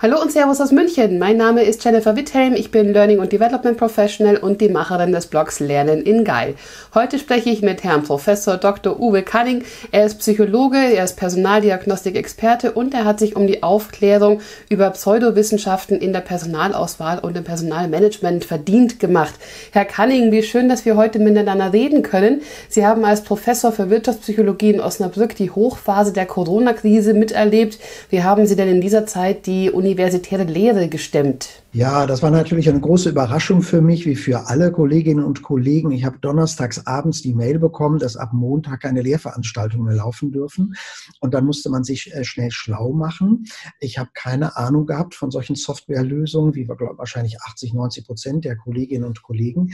Hallo und Servus aus München. Mein Name ist Jennifer Witthelm. Ich bin Learning und Development Professional und die Macherin des Blogs Lernen in Geil. Heute spreche ich mit Herrn Professor Dr. Uwe Canning. Er ist Psychologe, er ist Personaldiagnostik-Experte und er hat sich um die Aufklärung über Pseudowissenschaften in der Personalauswahl und im Personalmanagement verdient gemacht. Herr Canning, wie schön, dass wir heute miteinander reden können. Sie haben als Professor für Wirtschaftspsychologie in Osnabrück die Hochphase der Corona-Krise miterlebt. Wie haben Sie denn in dieser Zeit die Uni universitäre Lehre gestemmt? Ja, das war natürlich eine große Überraschung für mich, wie für alle Kolleginnen und Kollegen. Ich habe donnerstags abends die Mail bekommen, dass ab Montag keine Lehrveranstaltungen mehr laufen dürfen. Und dann musste man sich äh, schnell schlau machen. Ich habe keine Ahnung gehabt von solchen Softwarelösungen, wie wir glauben, wahrscheinlich 80, 90 Prozent der Kolleginnen und Kollegen.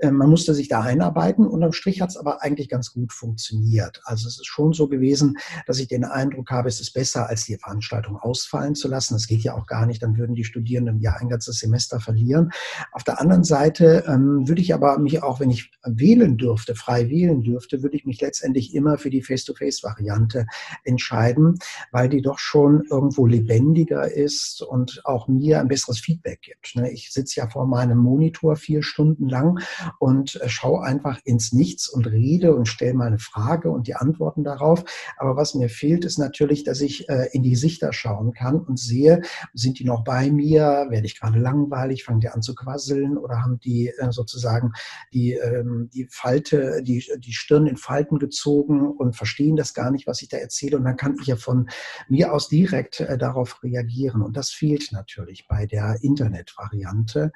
Ähm, man musste sich da einarbeiten. Unterm Strich hat es aber eigentlich ganz gut funktioniert. Also es ist schon so gewesen, dass ich den Eindruck habe, es ist besser, als die Veranstaltung ausfallen zu lassen. Das geht ja auch gar nicht. Dann würden die Studierenden ja ein ganzes Semester verlieren. Auf der anderen Seite ähm, würde ich aber mich auch, wenn ich wählen dürfte, frei wählen dürfte, würde ich mich letztendlich immer für die Face-to-Face-Variante entscheiden, weil die doch schon irgendwo lebendiger ist und auch mir ein besseres Feedback gibt. Ne? Ich sitze ja vor meinem Monitor vier Stunden lang und äh, schaue einfach ins Nichts und rede und stelle meine Frage und die Antworten darauf. Aber was mir fehlt, ist natürlich, dass ich äh, in die Gesichter schauen kann und sehe, sind die noch bei mir, werde ich gerade langweilig, fangen die an zu quasseln oder haben die äh, sozusagen die, ähm, die Falte, die, die Stirn in Falten gezogen und verstehen das gar nicht, was ich da erzähle. Und dann kann ich ja von mir aus direkt äh, darauf reagieren. Und das fehlt natürlich bei der Internetvariante.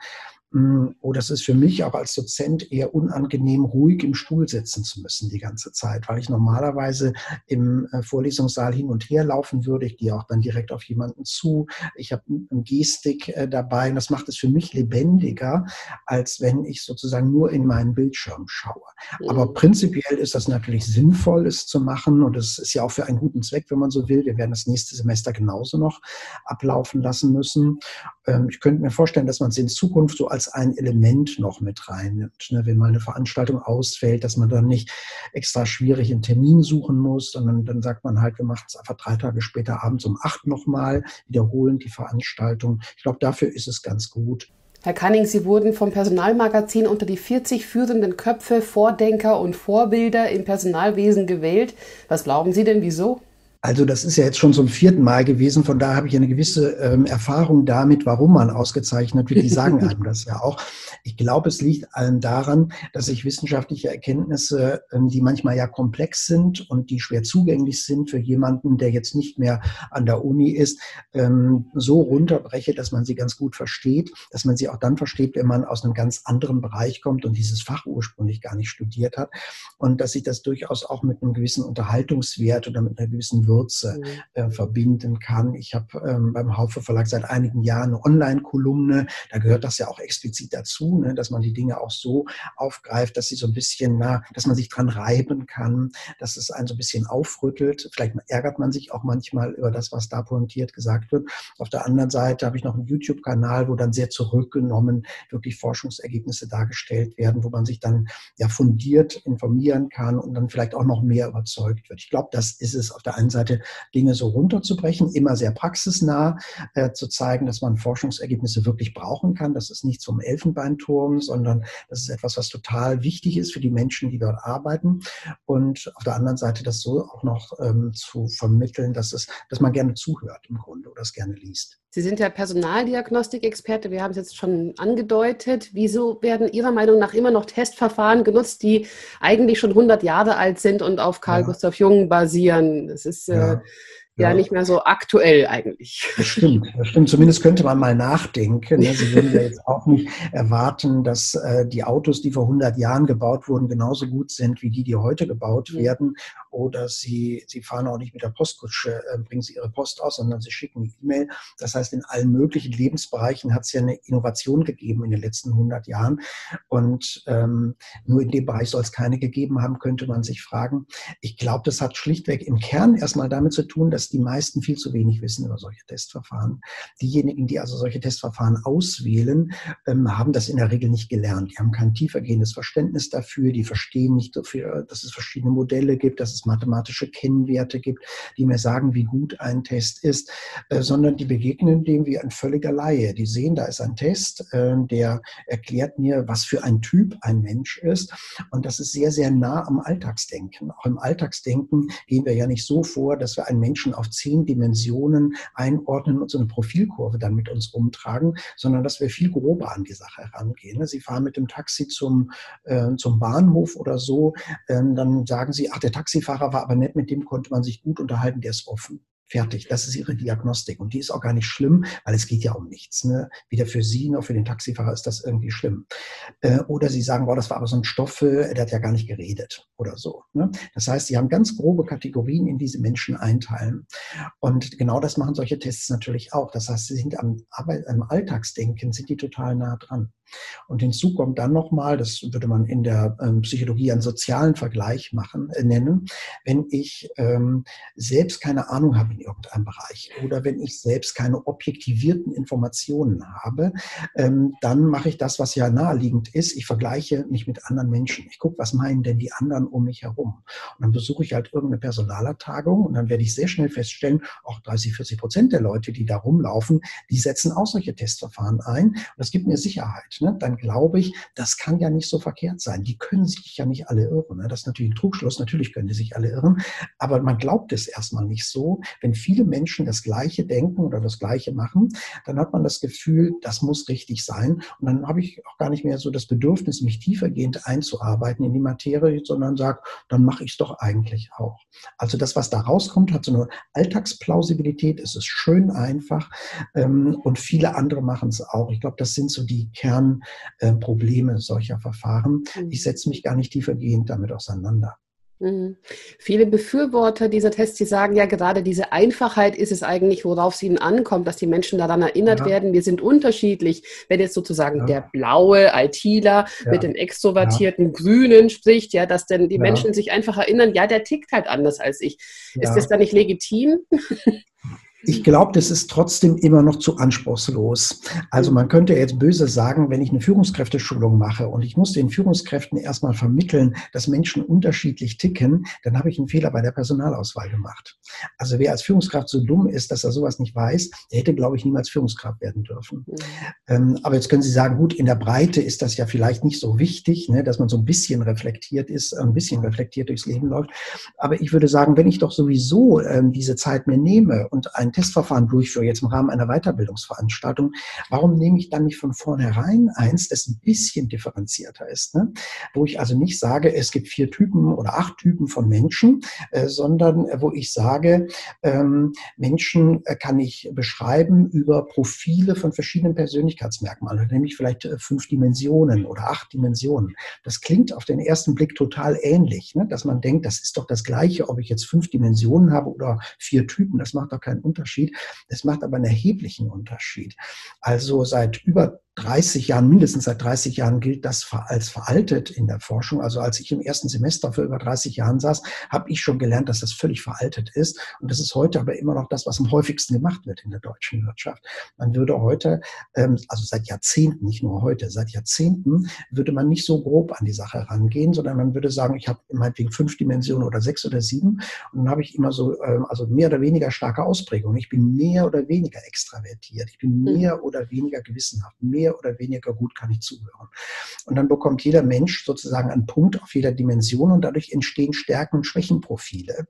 Mm, oh, das ist für mich auch als Dozent eher unangenehm, ruhig im Stuhl sitzen zu müssen die ganze Zeit, weil ich normalerweise im äh, Vorlesungssaal hin und her laufen würde. Ich gehe auch dann direkt auf jemanden zu. Ich habe einen Gestik äh, dabei und das macht es für mich lebendiger, als wenn ich sozusagen nur in meinen Bildschirm schaue. Aber mhm. prinzipiell ist das natürlich sinnvoll, es zu machen und es ist ja auch für einen guten Zweck, wenn man so will. Wir werden das nächste Semester genauso noch ablaufen lassen müssen. Ähm, ich könnte mir vorstellen, dass man es in Zukunft so als als ein Element noch mit reinnimmt. Ne? Wenn mal eine Veranstaltung ausfällt, dass man dann nicht extra schwierig einen Termin suchen muss, sondern dann sagt man halt, wir machen es einfach drei Tage später abends um acht nochmal, wiederholen die Veranstaltung. Ich glaube, dafür ist es ganz gut. Herr Canning, Sie wurden vom Personalmagazin unter die 40 führenden Köpfe, Vordenker und Vorbilder im Personalwesen gewählt. Was glauben Sie denn, wieso? Also das ist ja jetzt schon zum vierten Mal gewesen, von daher habe ich eine gewisse ähm, Erfahrung damit, warum man ausgezeichnet wird. Die sagen einem das ja auch. Ich glaube, es liegt allen daran, dass sich wissenschaftliche Erkenntnisse, ähm, die manchmal ja komplex sind und die schwer zugänglich sind für jemanden, der jetzt nicht mehr an der Uni ist, ähm, so runterbreche, dass man sie ganz gut versteht, dass man sie auch dann versteht, wenn man aus einem ganz anderen Bereich kommt und dieses Fach ursprünglich gar nicht studiert hat und dass sich das durchaus auch mit einem gewissen Unterhaltungswert oder mit einer gewissen Würze mhm. äh, verbinden kann. Ich habe ähm, beim Haufe Verlag seit einigen Jahren eine Online-Kolumne. Da gehört das ja auch explizit dazu, ne, dass man die Dinge auch so aufgreift, dass sie so ein bisschen, na, dass man sich dran reiben kann, dass es einen so ein bisschen aufrüttelt. Vielleicht ärgert man sich auch manchmal über das, was da pointiert gesagt wird. Auf der anderen Seite habe ich noch einen YouTube-Kanal, wo dann sehr zurückgenommen wirklich Forschungsergebnisse dargestellt werden, wo man sich dann ja fundiert informieren kann und dann vielleicht auch noch mehr überzeugt wird. Ich glaube, das ist es auf der einen Seite Seite Dinge so runterzubrechen, immer sehr praxisnah äh, zu zeigen, dass man Forschungsergebnisse wirklich brauchen kann. Das ist nicht zum Elfenbeinturm, sondern das ist etwas, was total wichtig ist für die Menschen, die dort arbeiten. Und auf der anderen Seite das so auch noch ähm, zu vermitteln, dass, es, dass man gerne zuhört im Grunde oder es gerne liest. Sie sind ja Personaldiagnostikexperte, wir haben es jetzt schon angedeutet. Wieso werden Ihrer Meinung nach immer noch Testverfahren genutzt, die eigentlich schon 100 Jahre alt sind und auf Carl ja. Gustav Jung basieren? Das ist äh, ja ja, nicht mehr so aktuell eigentlich. Das stimmt, das stimmt. Zumindest könnte man mal nachdenken. Sie würden ja jetzt auch nicht erwarten, dass äh, die Autos, die vor 100 Jahren gebaut wurden, genauso gut sind wie die, die heute gebaut werden. Oder sie, sie fahren auch nicht mit der Postkutsche, äh, bringen sie ihre Post aus, sondern sie schicken eine E-Mail. Das heißt, in allen möglichen Lebensbereichen hat es ja eine Innovation gegeben in den letzten 100 Jahren. Und ähm, nur in dem Bereich soll es keine gegeben haben, könnte man sich fragen. Ich glaube, das hat schlichtweg im Kern erstmal damit zu tun, dass die meisten viel zu wenig wissen über solche Testverfahren. Diejenigen, die also solche Testverfahren auswählen, ähm, haben das in der Regel nicht gelernt. Die haben kein tiefergehendes Verständnis dafür, die verstehen nicht dafür, dass es verschiedene Modelle gibt, dass es mathematische Kennwerte gibt, die mir sagen, wie gut ein Test ist, äh, sondern die begegnen dem wie ein völliger Laie. Die sehen, da ist ein Test, äh, der erklärt mir, was für ein Typ ein Mensch ist. Und das ist sehr, sehr nah am Alltagsdenken. Auch im Alltagsdenken gehen wir ja nicht so vor, dass wir einen Menschen auf zehn Dimensionen einordnen und so eine Profilkurve dann mit uns umtragen, sondern dass wir viel grober an die Sache herangehen. Sie fahren mit dem Taxi zum, äh, zum Bahnhof oder so, ähm, dann sagen Sie, ach, der Taxifahrer war aber nett, mit dem konnte man sich gut unterhalten, der ist offen. Fertig. Das ist ihre Diagnostik. Und die ist auch gar nicht schlimm, weil es geht ja um nichts. Ne? Weder für Sie noch für den Taxifahrer ist das irgendwie schlimm. Äh, oder Sie sagen, boah, das war aber so ein Stoffel, der hat ja gar nicht geredet oder so. Ne? Das heißt, Sie haben ganz grobe Kategorien, in diese Menschen einteilen. Und genau das machen solche Tests natürlich auch. Das heißt, sie sind am, am Alltagsdenken, sind die total nah dran. Und hinzu kommt dann nochmal, das würde man in der ähm, Psychologie einen sozialen Vergleich machen, äh, nennen, wenn ich ähm, selbst keine Ahnung habe in irgendeinem Bereich oder wenn ich selbst keine objektivierten Informationen habe, ähm, dann mache ich das, was ja naheliegend ist. Ich vergleiche mich mit anderen Menschen. Ich gucke, was meinen denn die anderen um mich herum. Und dann besuche ich halt irgendeine Personalertagung und dann werde ich sehr schnell feststellen, auch 30, 40 Prozent der Leute, die da rumlaufen, die setzen auch solche Testverfahren ein. Und das gibt mir Sicherheit ne, dann glaube ich, das kann ja nicht so verkehrt sein. Die können sich ja nicht alle irren. Ne? Das ist natürlich ein Trugschluss. Natürlich können die sich alle irren. Aber man glaubt es erstmal nicht so. Wenn viele Menschen das Gleiche denken oder das Gleiche machen, dann hat man das Gefühl, das muss richtig sein. Und dann habe ich auch gar nicht mehr so das Bedürfnis, mich tiefergehend einzuarbeiten in die Materie, sondern sage, dann mache ich es doch eigentlich auch. Also das, was da rauskommt, hat so eine Alltagsplausibilität. Es ist schön einfach. Ähm, und viele andere machen es auch. Ich glaube, das sind so die Kern äh, Probleme solcher Verfahren. Mhm. Ich setze mich gar nicht tiefergehend damit auseinander. Mhm. Viele Befürworter dieser Tests, die sagen ja gerade diese Einfachheit ist es eigentlich, worauf es ihnen ankommt, dass die Menschen daran erinnert ja. werden, wir sind unterschiedlich. Wenn jetzt sozusagen ja. der blaue ITler ja. mit dem extrovertierten Grünen spricht, ja, dass denn die Menschen sich einfach erinnern, ja, der tickt halt anders als ich. Ist das dann nicht legitim? Ich glaube, das ist trotzdem immer noch zu anspruchslos. Also man könnte jetzt böse sagen, wenn ich eine Führungskräfteschulung mache und ich muss den Führungskräften erstmal vermitteln, dass Menschen unterschiedlich ticken, dann habe ich einen Fehler bei der Personalauswahl gemacht. Also wer als Führungskraft so dumm ist, dass er sowas nicht weiß, der hätte, glaube ich, niemals Führungskraft werden dürfen. Mhm. Ähm, aber jetzt können Sie sagen, gut, in der Breite ist das ja vielleicht nicht so wichtig, ne, dass man so ein bisschen reflektiert ist, ein bisschen reflektiert durchs Leben läuft. Aber ich würde sagen, wenn ich doch sowieso ähm, diese Zeit mir nehme und ein ein Testverfahren durchführe, jetzt im Rahmen einer Weiterbildungsveranstaltung, warum nehme ich dann nicht von vornherein eins, das ein bisschen differenzierter ist? Ne? Wo ich also nicht sage, es gibt vier Typen oder acht Typen von Menschen, äh, sondern wo ich sage, ähm, Menschen äh, kann ich beschreiben über Profile von verschiedenen Persönlichkeitsmerkmalen, nämlich vielleicht äh, fünf Dimensionen oder acht Dimensionen. Das klingt auf den ersten Blick total ähnlich, ne? dass man denkt, das ist doch das Gleiche, ob ich jetzt fünf Dimensionen habe oder vier Typen, das macht doch keinen Unterschied. Unterschied. Es macht aber einen erheblichen Unterschied. Also seit über 30 Jahren, mindestens seit 30 Jahren gilt das als veraltet in der Forschung. Also als ich im ersten Semester für über 30 Jahren saß, habe ich schon gelernt, dass das völlig veraltet ist. Und das ist heute aber immer noch das, was am häufigsten gemacht wird in der deutschen Wirtschaft. Man würde heute, ähm, also seit Jahrzehnten, nicht nur heute, seit Jahrzehnten würde man nicht so grob an die Sache rangehen, sondern man würde sagen, ich habe meinetwegen fünf Dimensionen oder sechs oder sieben. Und dann habe ich immer so, ähm, also mehr oder weniger starke Ausprägungen. Ich bin mehr oder weniger extravertiert. Ich bin hm. mehr oder weniger gewissenhaft. Mehr mehr oder weniger gut kann ich zuhören. Und dann bekommt jeder Mensch sozusagen einen Punkt auf jeder Dimension und dadurch entstehen Stärken- und Schwächenprofile.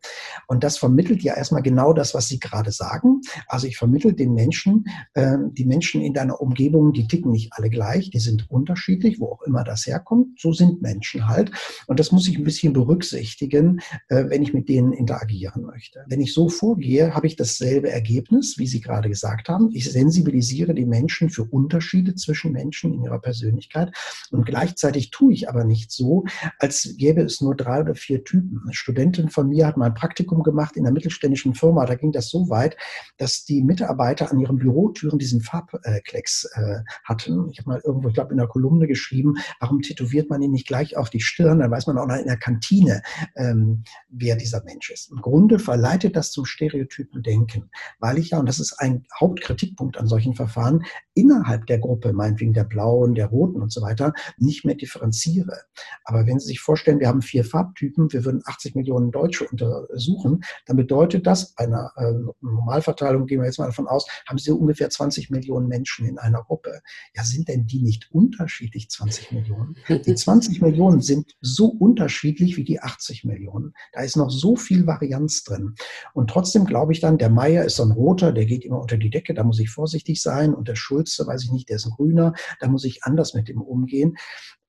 Und das vermittelt ja erstmal genau das, was Sie gerade sagen. Also ich vermittle den Menschen, äh, die Menschen in deiner Umgebung, die ticken nicht alle gleich, die sind unterschiedlich, wo auch immer das herkommt. So sind Menschen halt. Und das muss ich ein bisschen berücksichtigen, äh, wenn ich mit denen interagieren möchte. Wenn ich so vorgehe, habe ich dasselbe Ergebnis, wie Sie gerade gesagt haben. Ich sensibilisiere die Menschen für Unterschiede zwischen zwischen Menschen in ihrer Persönlichkeit. Und gleichzeitig tue ich aber nicht so, als gäbe es nur drei oder vier Typen. Eine Studentin von mir hat mal ein Praktikum gemacht in einer mittelständischen Firma. Da ging das so weit, dass die Mitarbeiter an ihren Bürotüren diesen Farbklecks äh, hatten. Ich habe mal irgendwo, ich glaube, in der Kolumne geschrieben, warum tätowiert man ihn nicht gleich auf die Stirn? Dann weiß man auch noch in der Kantine, ähm, wer dieser Mensch ist. Im Grunde verleitet das zum stereotypen Denken, weil ich ja, und das ist ein Hauptkritikpunkt an solchen Verfahren, innerhalb der Gruppe, meinetwegen der Blauen, der Roten und so weiter, nicht mehr differenziere. Aber wenn Sie sich vorstellen, wir haben vier Farbtypen, wir würden 80 Millionen Deutsche untersuchen, dann bedeutet das, einer äh, Normalverteilung gehen wir jetzt mal davon aus, haben Sie ungefähr 20 Millionen Menschen in einer Gruppe. Ja, sind denn die nicht unterschiedlich, 20 Millionen? Die 20 Millionen sind so unterschiedlich wie die 80 Millionen. Da ist noch so viel Varianz drin. Und trotzdem glaube ich dann, der Meier ist so ein roter, der geht immer unter die Decke, da muss ich vorsichtig sein. Und der Schulze, weiß ich nicht, der ist ein grüner, da muss ich anders mit dem umgehen.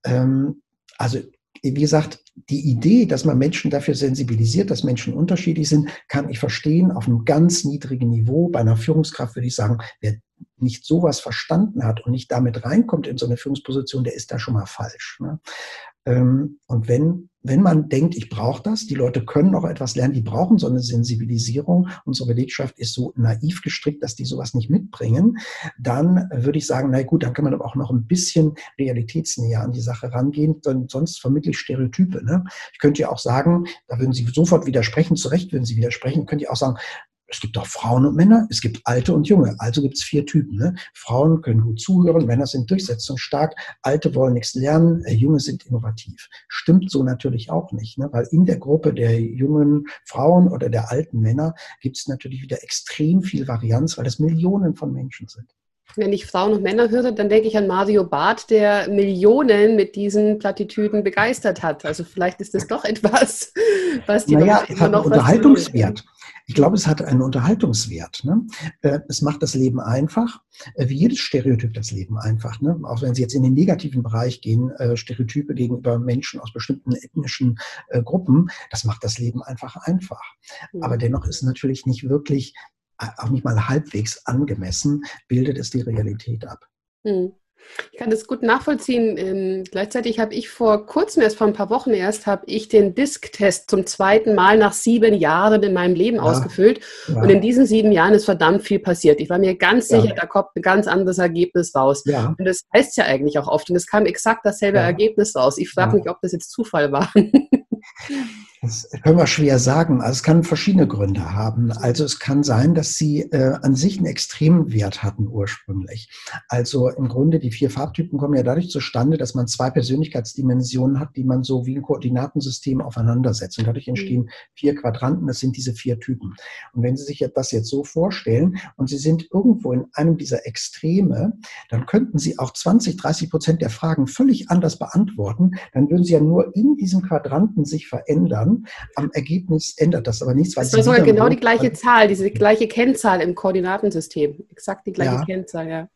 Ähm, also wie gesagt, die Idee, dass man Menschen dafür sensibilisiert, dass Menschen unterschiedlich sind, kann ich verstehen auf einem ganz niedrigen Niveau. Bei einer Führungskraft würde ich sagen, wer nicht sowas verstanden hat und nicht damit reinkommt in so eine Führungsposition, der ist da schon mal falsch. Ne? Ähm, und wenn, wenn man denkt, ich brauche das, die Leute können auch etwas lernen, die brauchen so eine Sensibilisierung, unsere Belegschaft ist so naiv gestrickt, dass die sowas nicht mitbringen, dann würde ich sagen, na gut, dann kann man aber auch noch ein bisschen realitätsnäher an die Sache rangehen, denn sonst vermittle ich Stereotype. Ne? Ich könnte ja auch sagen, da würden Sie sofort widersprechen, zu Recht würden Sie widersprechen, könnte ich auch sagen, es gibt auch Frauen und Männer, es gibt Alte und Junge. Also gibt es vier Typen. Ne? Frauen können gut zuhören, Männer sind durchsetzungsstark, Alte wollen nichts lernen, äh, Junge sind innovativ. Stimmt so natürlich auch nicht, ne? weil in der Gruppe der jungen Frauen oder der alten Männer gibt es natürlich wieder extrem viel Varianz, weil es Millionen von Menschen sind. Wenn ich Frauen und Männer höre, dann denke ich an Mario Barth, der Millionen mit diesen Plattitüden begeistert hat. Also vielleicht ist das doch etwas, was die naja, noch, hat noch Unterhaltungswert. Ich glaube, es hat einen Unterhaltungswert. Ne? Äh, es macht das Leben einfach, äh, wie jedes Stereotyp das Leben einfach. Ne? Auch wenn Sie jetzt in den negativen Bereich gehen, äh, Stereotype gegenüber Menschen aus bestimmten ethnischen Gruppen, das macht das Leben einfach einfach. Aber dennoch ist es natürlich nicht wirklich, auch nicht mal halbwegs angemessen, bildet es die Realität ab. Mhm. Ich kann das gut nachvollziehen. Ähm, gleichzeitig habe ich vor kurzem, erst vor ein paar Wochen erst, habe ich den Disk-Test zum zweiten Mal nach sieben Jahren in meinem Leben ja. ausgefüllt. Ja. Und in diesen sieben Jahren ist verdammt viel passiert. Ich war mir ganz sicher, ja. da kommt ein ganz anderes Ergebnis raus. Und das heißt ja eigentlich auch oft. Und es kam exakt dasselbe Ergebnis raus. Ich frage mich, ob das jetzt Zufall war. Das können wir schwer sagen. Also es kann verschiedene Gründe haben. Also es kann sein, dass sie äh, an sich einen extremen Wert hatten ursprünglich. Also im Grunde die vier Farbtypen kommen ja dadurch zustande, dass man zwei Persönlichkeitsdimensionen hat, die man so wie ein Koordinatensystem aufeinandersetzt. Und dadurch entstehen vier Quadranten. Das sind diese vier Typen. Und wenn Sie sich das jetzt so vorstellen und Sie sind irgendwo in einem dieser Extreme, dann könnten Sie auch 20, 30 Prozent der Fragen völlig anders beantworten. Dann würden Sie ja nur in diesem Quadranten sich verändern kann. Am Ergebnis ändert das aber nichts. Weil das war sogar genau die gleiche Zahl, diese gleiche Kennzahl im Koordinatensystem. Exakt die gleiche ja. Kennzahl, ja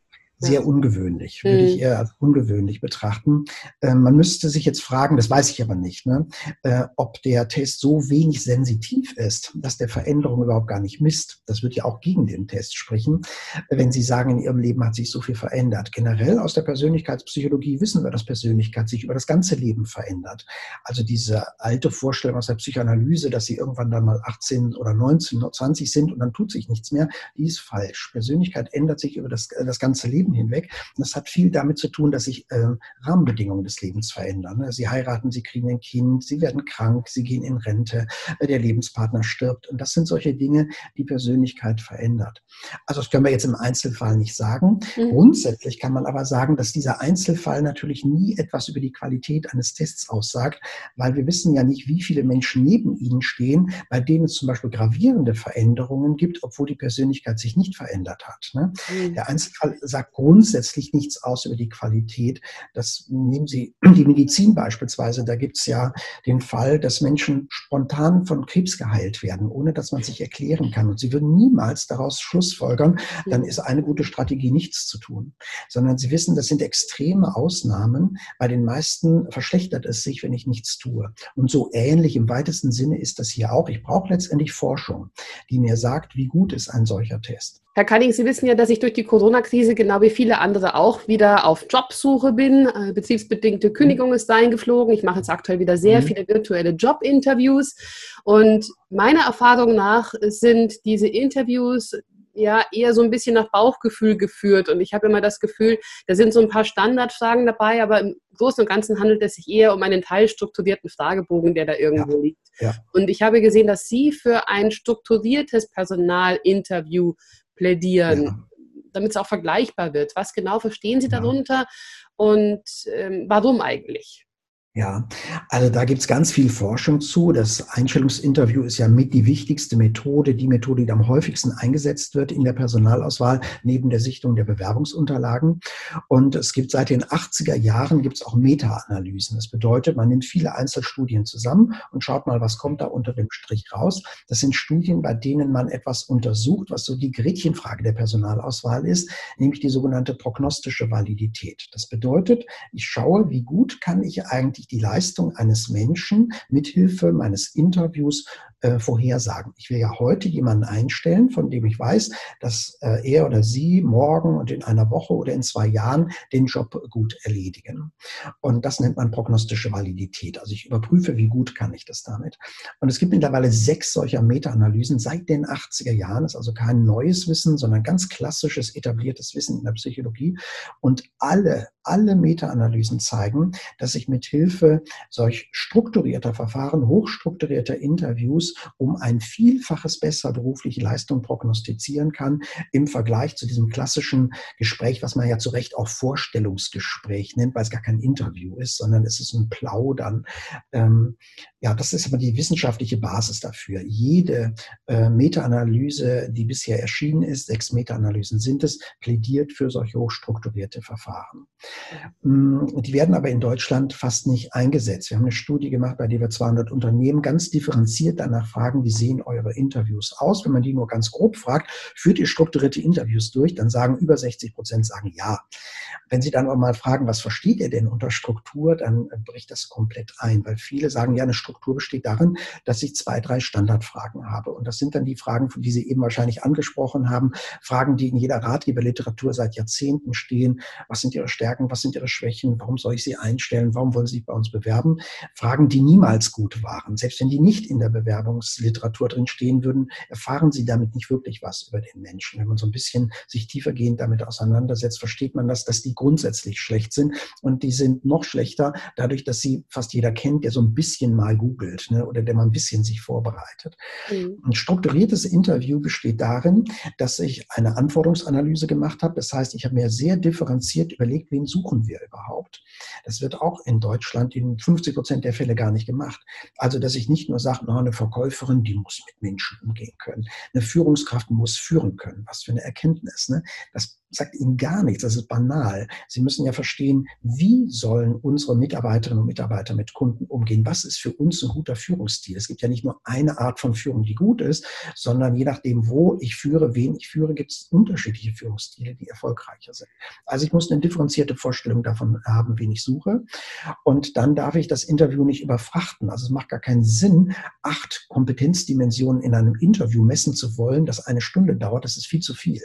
sehr ungewöhnlich, würde mhm. ich eher als ungewöhnlich betrachten. Äh, man müsste sich jetzt fragen, das weiß ich aber nicht, ne, äh, ob der Test so wenig sensitiv ist, dass der Veränderung überhaupt gar nicht misst. Das wird ja auch gegen den Test sprechen, wenn Sie sagen, in Ihrem Leben hat sich so viel verändert. Generell aus der Persönlichkeitspsychologie wissen wir, dass Persönlichkeit sich über das ganze Leben verändert. Also diese alte Vorstellung aus der Psychoanalyse, dass Sie irgendwann dann mal 18 oder 19 oder 20 sind und dann tut sich nichts mehr, die ist falsch. Persönlichkeit ändert sich über das, das ganze Leben hinweg. Und das hat viel damit zu tun, dass sich äh, Rahmenbedingungen des Lebens verändern. Ne? Sie heiraten, sie kriegen ein Kind, sie werden krank, sie gehen in Rente, äh, der Lebenspartner stirbt. Und das sind solche Dinge, die Persönlichkeit verändert. Also das können wir jetzt im Einzelfall nicht sagen. Mhm. Grundsätzlich kann man aber sagen, dass dieser Einzelfall natürlich nie etwas über die Qualität eines Tests aussagt, weil wir wissen ja nicht, wie viele Menschen neben ihnen stehen, bei denen es zum Beispiel gravierende Veränderungen gibt, obwohl die Persönlichkeit sich nicht verändert hat. Ne? Mhm. Der Einzelfall sagt grundsätzlich nichts aus über die Qualität. Das nehmen Sie die Medizin beispielsweise. Da gibt es ja den Fall, dass Menschen spontan von Krebs geheilt werden, ohne dass man sich erklären kann. Und Sie würden niemals daraus schlussfolgern, dann ist eine gute Strategie nichts zu tun, sondern Sie wissen, das sind extreme Ausnahmen. Bei den meisten verschlechtert es sich, wenn ich nichts tue. Und so ähnlich im weitesten Sinne ist das hier auch. Ich brauche letztendlich Forschung, die mir sagt, wie gut ist ein solcher Test. Herr Canning, Sie wissen ja, dass ich durch die Corona-Krise genau wie viele andere auch wieder auf Jobsuche bin. Äh, betriebsbedingte Kündigung ist eingeflogen. Ich mache jetzt aktuell wieder sehr mhm. viele virtuelle Jobinterviews. Und meiner Erfahrung nach sind diese Interviews ja eher so ein bisschen nach Bauchgefühl geführt. Und ich habe immer das Gefühl, da sind so ein paar Standardfragen dabei, aber im Großen und Ganzen handelt es sich eher um einen teilstrukturierten Fragebogen, der da irgendwo ja. liegt. Ja. Und ich habe gesehen, dass Sie für ein strukturiertes Personalinterview plädieren, ja. damit es auch vergleichbar wird. Was genau verstehen Sie darunter und ähm, warum eigentlich? Ja, also da gibt's ganz viel Forschung zu. Das Einstellungsinterview ist ja mit die wichtigste Methode, die Methode, die am häufigsten eingesetzt wird in der Personalauswahl, neben der Sichtung der Bewerbungsunterlagen. Und es gibt seit den 80er Jahren gibt's auch Meta-Analysen. Das bedeutet, man nimmt viele Einzelstudien zusammen und schaut mal, was kommt da unter dem Strich raus. Das sind Studien, bei denen man etwas untersucht, was so die Gretchenfrage der Personalauswahl ist, nämlich die sogenannte prognostische Validität. Das bedeutet, ich schaue, wie gut kann ich eigentlich ich die Leistung eines Menschen mithilfe meines Interviews äh, vorhersagen. Ich will ja heute jemanden einstellen, von dem ich weiß, dass äh, er oder sie morgen und in einer Woche oder in zwei Jahren den Job gut erledigen. Und das nennt man prognostische Validität. Also ich überprüfe, wie gut kann ich das damit. Und es gibt mittlerweile sechs solcher Meta-Analysen seit den 80er Jahren. Das ist also kein neues Wissen, sondern ganz klassisches, etabliertes Wissen in der Psychologie. Und alle, alle Meta-Analysen zeigen, dass ich mit Hilfe solch strukturierter Verfahren, hochstrukturierter Interviews um ein Vielfaches besser berufliche Leistung prognostizieren kann im Vergleich zu diesem klassischen Gespräch, was man ja zu Recht auch Vorstellungsgespräch nennt, weil es gar kein Interview ist, sondern es ist ein Plaudern. Ähm, ja, das ist aber die wissenschaftliche Basis dafür. Jede äh, Meta-Analyse, die bisher erschienen ist, sechs Meta-Analysen sind es, plädiert für solche hochstrukturierte Verfahren. Mm, die werden aber in Deutschland fast nicht eingesetzt. Wir haben eine Studie gemacht, bei der wir 200 Unternehmen ganz differenziert danach danach fragen, wie sehen eure Interviews aus? Wenn man die nur ganz grob fragt, führt ihr strukturierte Interviews durch, dann sagen über 60 Prozent sagen ja. Wenn Sie dann aber mal fragen, was versteht ihr denn unter Struktur, dann bricht das komplett ein, weil viele sagen, ja, eine Struktur besteht darin, dass ich zwei, drei Standardfragen habe. Und das sind dann die Fragen, die Sie eben wahrscheinlich angesprochen haben, Fragen, die in jeder Ratgeberliteratur seit Jahrzehnten stehen. Was sind Ihre Stärken? Was sind Ihre Schwächen? Warum soll ich Sie einstellen? Warum wollen Sie sich bei uns bewerben? Fragen, die niemals gut waren. Selbst wenn die nicht in der Bewerbung Ernährungsliteratur drin stehen würden, erfahren sie damit nicht wirklich was über den Menschen. Wenn man so ein bisschen sich tiefergehend damit auseinandersetzt, versteht man das, dass die grundsätzlich schlecht sind und die sind noch schlechter dadurch, dass sie fast jeder kennt, der so ein bisschen mal googelt ne, oder der mal ein bisschen sich vorbereitet. Mhm. Ein strukturiertes Interview besteht darin, dass ich eine Anforderungsanalyse gemacht habe. Das heißt, ich habe mir sehr differenziert überlegt, wen suchen wir überhaupt. Das wird auch in Deutschland in 50 Prozent der Fälle gar nicht gemacht. Also, dass ich nicht nur sage, no, eine Verkäuferin, die muss mit Menschen umgehen können. Eine Führungskraft muss führen können. Was für eine Erkenntnis. Ne? Das sagt ihnen gar nichts. Das ist banal. Sie müssen ja verstehen, wie sollen unsere Mitarbeiterinnen und Mitarbeiter mit Kunden umgehen? Was ist für uns ein guter Führungsstil? Es gibt ja nicht nur eine Art von Führung, die gut ist, sondern je nachdem, wo ich führe, wen ich führe, gibt es unterschiedliche Führungsstile, die erfolgreicher sind. Also ich muss eine differenzierte Vorstellung davon haben, wen ich suche. Und dann darf ich das Interview nicht überfrachten. Also es macht gar keinen Sinn, acht Kompetenzdimensionen in einem Interview messen zu wollen, das eine Stunde dauert. Das ist viel zu viel,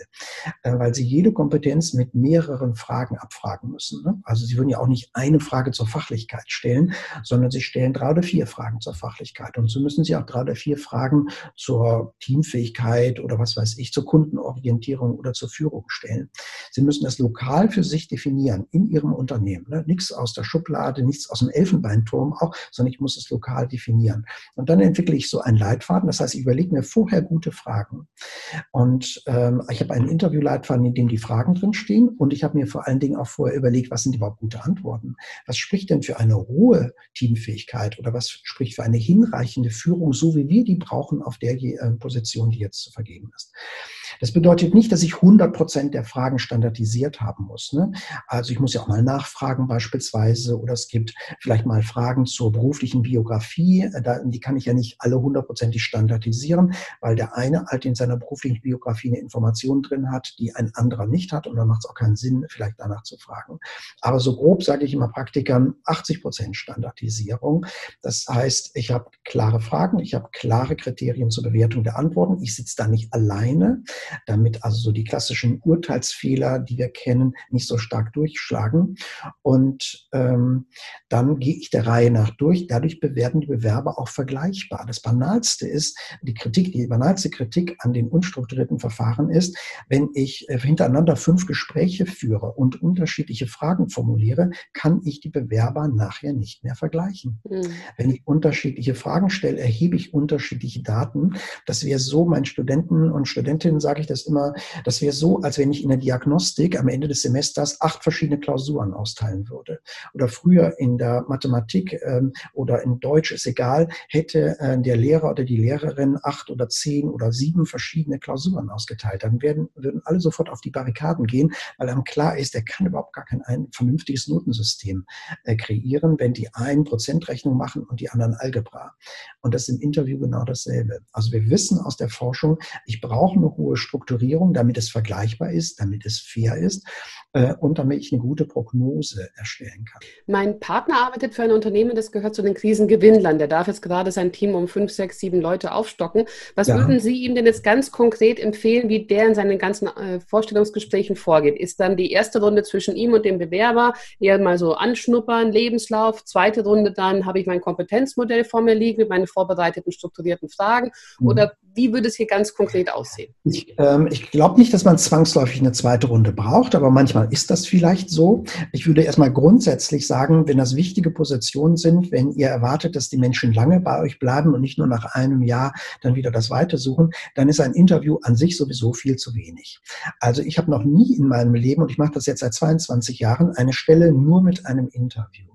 äh, weil Sie jede Kompetenz mit mehreren Fragen abfragen müssen. Ne? Also Sie würden ja auch nicht eine Frage zur Fachlichkeit stellen, sondern Sie stellen drei oder vier Fragen zur Fachlichkeit. Und so müssen Sie auch drei oder vier Fragen zur Teamfähigkeit oder was weiß ich, zur Kundenorientierung oder zur Führung stellen. Sie müssen das lokal für sich definieren in Ihrem Unternehmen. Ne? Nichts aus der Schublade, nichts aus dem Elfenbeinturm auch, sondern ich muss es lokal definieren. Und dann entwickle ich so einen Leitfaden. Das heißt, ich überlege mir vorher gute Fragen. Und ähm, ich habe einen Interviewleitfaden, in dem die Fragen drinstehen. Und ich habe mir vor allen Dingen auch vorher überlegt, was sind überhaupt gute Antworten? Was spricht denn für eine hohe Teamfähigkeit oder was spricht für eine hinreichende Führung, so wie wir die brauchen auf der äh, Position, die jetzt zu vergeben ist? Das bedeutet nicht, dass ich 100 Prozent der Fragen standardisiert haben muss. Ne? Also ich muss ja auch mal nachfragen beispielsweise oder es gibt vielleicht mal Fragen zur beruflichen Biografie. Da, die kann ich ja nicht alle hundertprozentig standardisieren, weil der eine halt in seiner beruflichen Biografie eine Information drin hat, die ein anderer nicht hat und dann macht es auch keinen Sinn, vielleicht danach zu fragen. Aber so grob sage ich immer Praktikern 80 Prozent Standardisierung. Das heißt, ich habe klare Fragen, ich habe klare Kriterien zur Bewertung der Antworten. Ich sitze da nicht alleine, damit also so die klassischen Urteilsfehler, die wir kennen, nicht so stark durchschlagen. Und ähm, dann gehe ich der Reihe nach durch. Dadurch bewerten die Bewerber auch vergleichbar. Das Banalste ist, die Kritik, die banalste Kritik an den unstrukturierten Verfahren ist, wenn ich äh, hintereinander fünf Gespräche führe und unterschiedliche Fragen formuliere, kann ich die Bewerber nachher nicht mehr vergleichen. Mhm. Wenn ich unterschiedliche Fragen stelle, erhebe ich unterschiedliche Daten. Das wäre so, meinen Studenten und Studentinnen sage ich das immer, das wäre so, als wenn ich in der Diagnostik am Ende des Semesters acht verschiedene Klausuren austeilen würde. Oder früher in der Mathematik ähm, oder in Deutsch, ist egal, hätte äh, der Lehrer oder die Lehrerin acht oder zehn oder sieben verschiedene Klausuren ausgeteilt. Dann werden, würden alle sofort auf die Barrikaden gehen, weil einem klar ist, er kann überhaupt gar kein ein vernünftiges Notensystem äh, kreieren, wenn die einen Prozentrechnung machen und die anderen Algebra. Und das ist im Interview genau dasselbe. Also wir wissen aus der Forschung, ich brauche eine hohe Strukturierung, damit es vergleichbar ist, damit es fair ist äh, und damit ich eine gute Prognose erstellen kann. Mein Partner arbeitet für ein Unternehmen, das gehört zu den Krisengewinnlern. Der darf jetzt gerade sein Team um fünf, sechs, sieben Leute aufstocken. Was ja. würden Sie ihm denn jetzt ganz konkret empfehlen, wie der in seinen ganzen äh, Vorstellungsgesprächen vorgeht? Ist dann die erste Runde zwischen ihm und dem Bewerber eher mal so anschnuppern, Lebenslauf, zweite Runde dann habe ich mein Kompetenzmodell vor mir liegen mit meinen vorbereiteten, strukturierten Fragen mhm. oder wie würde es hier ganz konkret aussehen? Ich, ähm, ich glaube nicht, dass man zwangsläufig eine zweite Runde braucht, aber manchmal ist das vielleicht so. Ich würde erstmal grundsätzlich sagen, wenn das wichtige Positionen sind, wenn ihr erwartet, dass die Menschen lange bei euch bleiben und nicht nur nach einem Jahr dann wieder das Weite suchen, dann ist ein Interview an sich sowieso viel zu wenig. Also ich habe noch nie in meinem Leben, und ich mache das jetzt seit 22 Jahren, eine Stelle nur mit einem Interview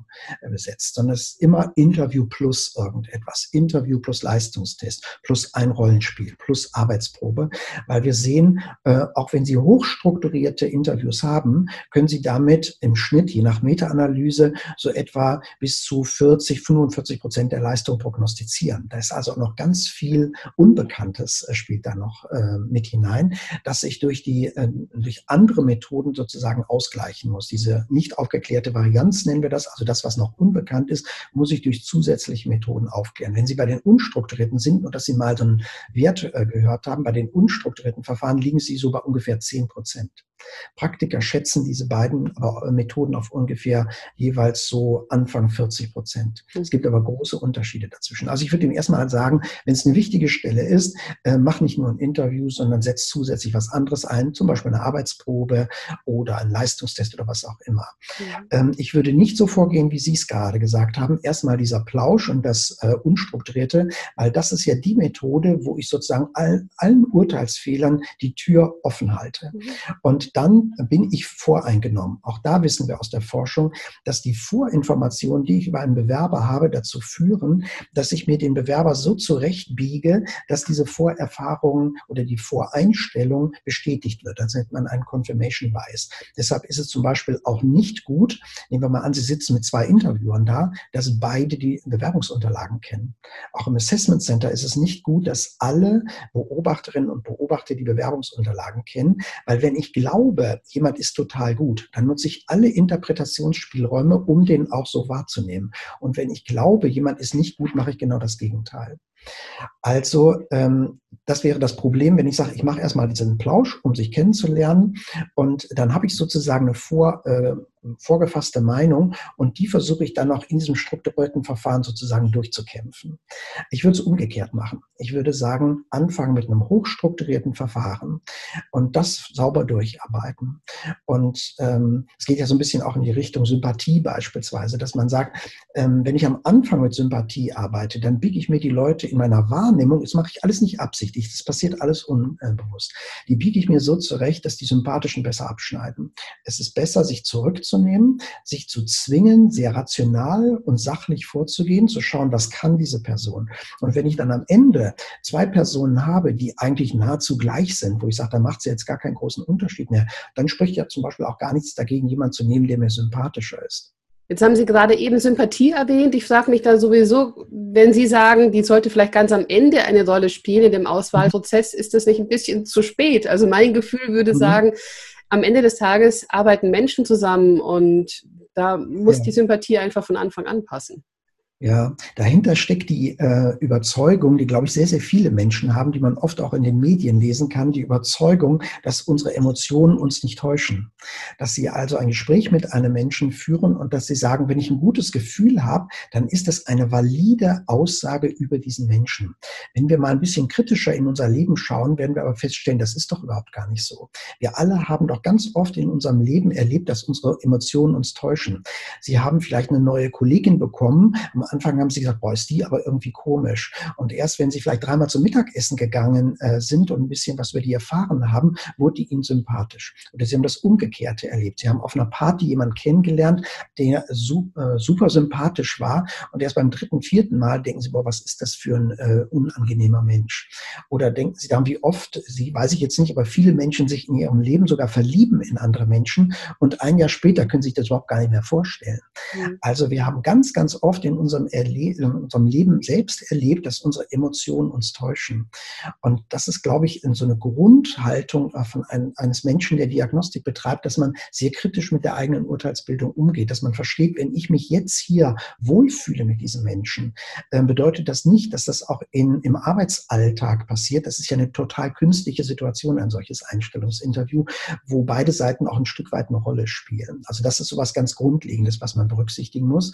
besetzt, sondern es ist immer Interview plus irgendetwas. Interview plus Leistungstest, plus ein Rollenspiel, plus Arbeitsprobe, weil wir sehen, äh, auch wenn Sie hochstrukturierte Interviews haben, können Sie damit im Schnitt, je nach Meta-Analyse, so etwa bis zu 40, 45 Prozent der Leistung prognostizieren. Da ist also noch ganz viel Unbekanntes äh, spielt da noch äh, mit hinein, dass ich durch die, durch andere Methoden sozusagen ausgleichen muss. Diese nicht aufgeklärte Varianz nennen wir das, also das, was noch unbekannt ist, muss ich durch zusätzliche Methoden aufklären. Wenn Sie bei den unstrukturierten sind und dass Sie mal so einen Wert äh, gehört haben, bei den unstrukturierten Verfahren liegen Sie so bei ungefähr 10 Prozent. Praktiker schätzen diese beiden Methoden auf ungefähr jeweils so Anfang 40 Prozent. Es gibt aber große Unterschiede dazwischen. Also ich würde Ihnen erstmal sagen, wenn es eine wichtige Stelle ist, äh, mach nicht nur ein Interview, sondern setz zusätzlich was anderes ein, zum Beispiel eine Arbeitsprobe oder einen Leistungstest oder was auch immer. Ja. Ähm, ich würde nicht so vorgehen, wie Sie es gerade gesagt haben. Erstmal dieser Plausch und das äh, Unstrukturierte, weil das ist ja die Methode, wo ich sozusagen all, allen Urteilsfehlern die Tür offen halte. Und dann bin ich voreingenommen. Auch da wissen wir aus der Forschung, dass die Vorinformationen, die ich über einen Bewerber habe, dazu führen, dass ich mir den Bewerber so zurechtbiege, dass diese Vorerfahrung oder die Voreinstellung bestätigt wird. Also nennt man einen Confirmation Bias. Deshalb ist es zum Beispiel auch nicht gut, nehmen wir mal an, Sie sitzen mit zwei Interviewern da, dass beide die Bewerbungsunterlagen kennen. Auch im Assessment Center ist es nicht gut, dass alle Beobachterinnen und Beobachter die Bewerbungsunterlagen kennen, weil wenn ich glaube, jemand ist total gut, dann nutze ich alle Interpretationsspielräume, um den auch so wahrzunehmen. Und wenn ich glaube, jemand ist nicht gut, mache ich genau das Gegenteil. Also ähm, das wäre das Problem, wenn ich sage, ich mache erstmal diesen Plausch, um sich kennenzulernen und dann habe ich sozusagen eine vor, äh, vorgefasste Meinung und die versuche ich dann auch in diesem strukturierten Verfahren sozusagen durchzukämpfen. Ich würde es umgekehrt machen. Ich würde sagen, anfangen mit einem hochstrukturierten Verfahren und das sauber durcharbeiten. Und ähm, es geht ja so ein bisschen auch in die Richtung Sympathie beispielsweise, dass man sagt, ähm, wenn ich am Anfang mit Sympathie arbeite, dann biege ich mir die Leute in meiner Wahrnehmung, das mache ich alles nicht absichtlich, das passiert alles unbewusst. Die biege ich mir so zurecht, dass die Sympathischen besser abschneiden. Es ist besser, sich zurückzunehmen, sich zu zwingen, sehr rational und sachlich vorzugehen, zu schauen, was kann diese Person. Und wenn ich dann am Ende zwei Personen habe, die eigentlich nahezu gleich sind, wo ich sage, da macht sie jetzt gar keinen großen Unterschied mehr, dann spricht ja zum Beispiel auch gar nichts dagegen, jemanden zu nehmen, der mir sympathischer ist. Jetzt haben Sie gerade eben Sympathie erwähnt. Ich frage mich da sowieso, wenn Sie sagen, die sollte vielleicht ganz am Ende eine Rolle spielen in dem Auswahlprozess, ist das nicht ein bisschen zu spät? Also mein Gefühl würde mhm. sagen, am Ende des Tages arbeiten Menschen zusammen und da muss ja. die Sympathie einfach von Anfang an passen. Ja, dahinter steckt die äh, Überzeugung, die, glaube ich, sehr, sehr viele Menschen haben, die man oft auch in den Medien lesen kann, die Überzeugung, dass unsere Emotionen uns nicht täuschen. Dass sie also ein Gespräch mit einem Menschen führen und dass sie sagen, wenn ich ein gutes Gefühl habe, dann ist das eine valide Aussage über diesen Menschen. Wenn wir mal ein bisschen kritischer in unser Leben schauen, werden wir aber feststellen, das ist doch überhaupt gar nicht so. Wir alle haben doch ganz oft in unserem Leben erlebt, dass unsere Emotionen uns täuschen. Sie haben vielleicht eine neue Kollegin bekommen, am Anfang haben sie gesagt, boah, ist die aber irgendwie komisch. Und erst wenn sie vielleicht dreimal zum Mittagessen gegangen äh, sind und ein bisschen was über die erfahren haben, wurde die ihnen sympathisch. Oder sie haben das Umgekehrte erlebt. Sie haben auf einer Party jemanden kennengelernt, der super, äh, super sympathisch war. Und erst beim dritten, vierten Mal denken sie, boah, was ist das für ein äh, unangenehmer Mensch? Oder denken sie dann, wie oft, sie weiß ich jetzt nicht, aber viele Menschen sich in ihrem Leben sogar verlieben in andere Menschen und ein Jahr später können sich das überhaupt gar nicht mehr vorstellen. Mhm. Also wir haben ganz, ganz oft in unserem in unserem Leben selbst erlebt, dass unsere Emotionen uns täuschen. Und das ist, glaube ich, so eine Grundhaltung äh, von einem, eines Menschen, der Diagnostik betreibt, dass man sehr kritisch mit der eigenen Urteilsbildung umgeht, dass man versteht, wenn ich mich jetzt hier wohlfühle mit diesem Menschen, bedeutet das nicht, dass das auch in, im Arbeitsalltag passiert. Das ist ja eine total künstliche Situation, ein solches Einstellungsinterview, wo beide Seiten auch ein Stück weit eine Rolle spielen. Also das ist so was ganz Grundlegendes, was man berücksichtigen muss.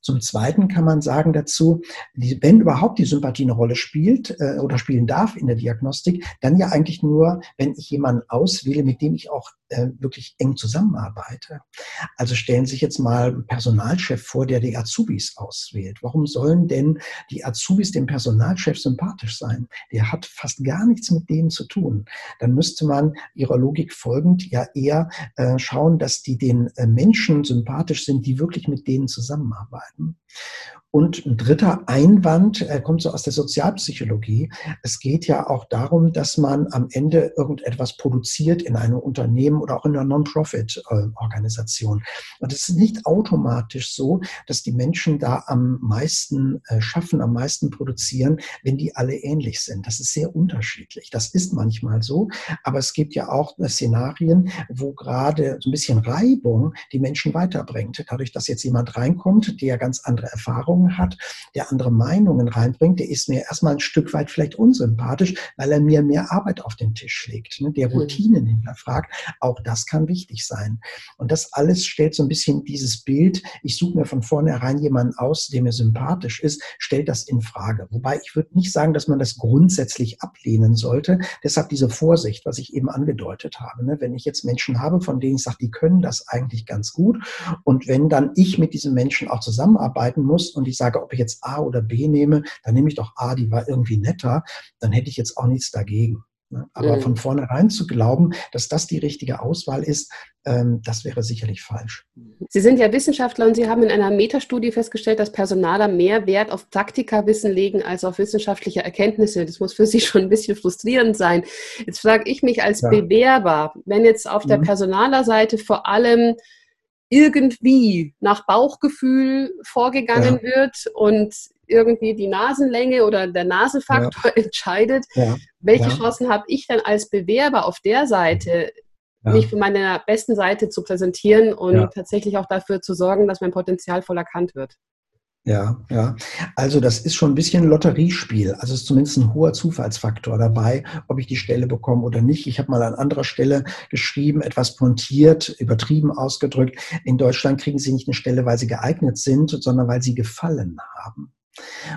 Zum Zweiten kann man sagen dazu, die, wenn überhaupt die Sympathie eine Rolle spielt äh, oder spielen darf in der Diagnostik, dann ja eigentlich nur, wenn ich jemanden auswähle, mit dem ich auch äh, wirklich eng zusammenarbeite. Also stellen Sie sich jetzt mal einen Personalchef vor, der die Azubis auswählt. Warum sollen denn die Azubis dem Personalchef sympathisch sein? Der hat fast gar nichts mit denen zu tun. Dann müsste man Ihrer Logik folgend ja eher äh, schauen, dass die den äh, Menschen sympathisch sind, die wirklich mit denen zusammenarbeiten. Und ein dritter Einwand äh, kommt so aus der Sozialpsychologie. Es geht ja auch darum, dass man am Ende irgendetwas produziert in einem Unternehmen oder auch in einer Non-Profit-Organisation. Und es ist nicht automatisch so, dass die Menschen da am meisten äh, schaffen, am meisten produzieren, wenn die alle ähnlich sind. Das ist sehr unterschiedlich. Das ist manchmal so. Aber es gibt ja auch Szenarien, wo gerade so ein bisschen Reibung die Menschen weiterbringt. Dadurch, dass jetzt jemand reinkommt, der ganz andere Erfahrungen Erfahrungen hat, der andere Meinungen reinbringt, der ist mir erstmal ein Stück weit vielleicht unsympathisch, weil er mir mehr Arbeit auf den Tisch legt, ne? der mhm. Routinen hinterfragt. Auch das kann wichtig sein. Und das alles stellt so ein bisschen dieses Bild, ich suche mir von vornherein jemanden aus, der mir sympathisch ist, stellt das in Frage. Wobei ich würde nicht sagen, dass man das grundsätzlich ablehnen sollte. Deshalb diese Vorsicht, was ich eben angedeutet habe. Ne? Wenn ich jetzt Menschen habe, von denen ich sage, die können das eigentlich ganz gut und wenn dann ich mit diesen Menschen auch zusammenarbeiten muss und ich sage, ob ich jetzt A oder B nehme, dann nehme ich doch A, die war irgendwie netter, dann hätte ich jetzt auch nichts dagegen. Ne? Aber mhm. von vornherein zu glauben, dass das die richtige Auswahl ist, ähm, das wäre sicherlich falsch. Sie sind ja Wissenschaftler und Sie haben in einer Metastudie festgestellt, dass Personaler mehr Wert auf Praktikawissen legen als auf wissenschaftliche Erkenntnisse. Das muss für Sie schon ein bisschen frustrierend sein. Jetzt frage ich mich als ja. Bewerber, wenn jetzt auf mhm. der Personalerseite vor allem irgendwie nach Bauchgefühl vorgegangen ja. wird und irgendwie die Nasenlänge oder der Nasenfaktor ja. entscheidet, ja. welche Chancen habe ich dann als Bewerber auf der Seite, mich von meiner besten Seite zu präsentieren und tatsächlich auch dafür zu sorgen, dass mein Potenzial voll erkannt wird. Ja, ja. Also das ist schon ein bisschen Lotteriespiel. Also es ist zumindest ein hoher Zufallsfaktor dabei, ob ich die Stelle bekomme oder nicht. Ich habe mal an anderer Stelle geschrieben, etwas pontiert, übertrieben ausgedrückt. In Deutschland kriegen Sie nicht eine Stelle, weil sie geeignet sind, sondern weil sie gefallen haben.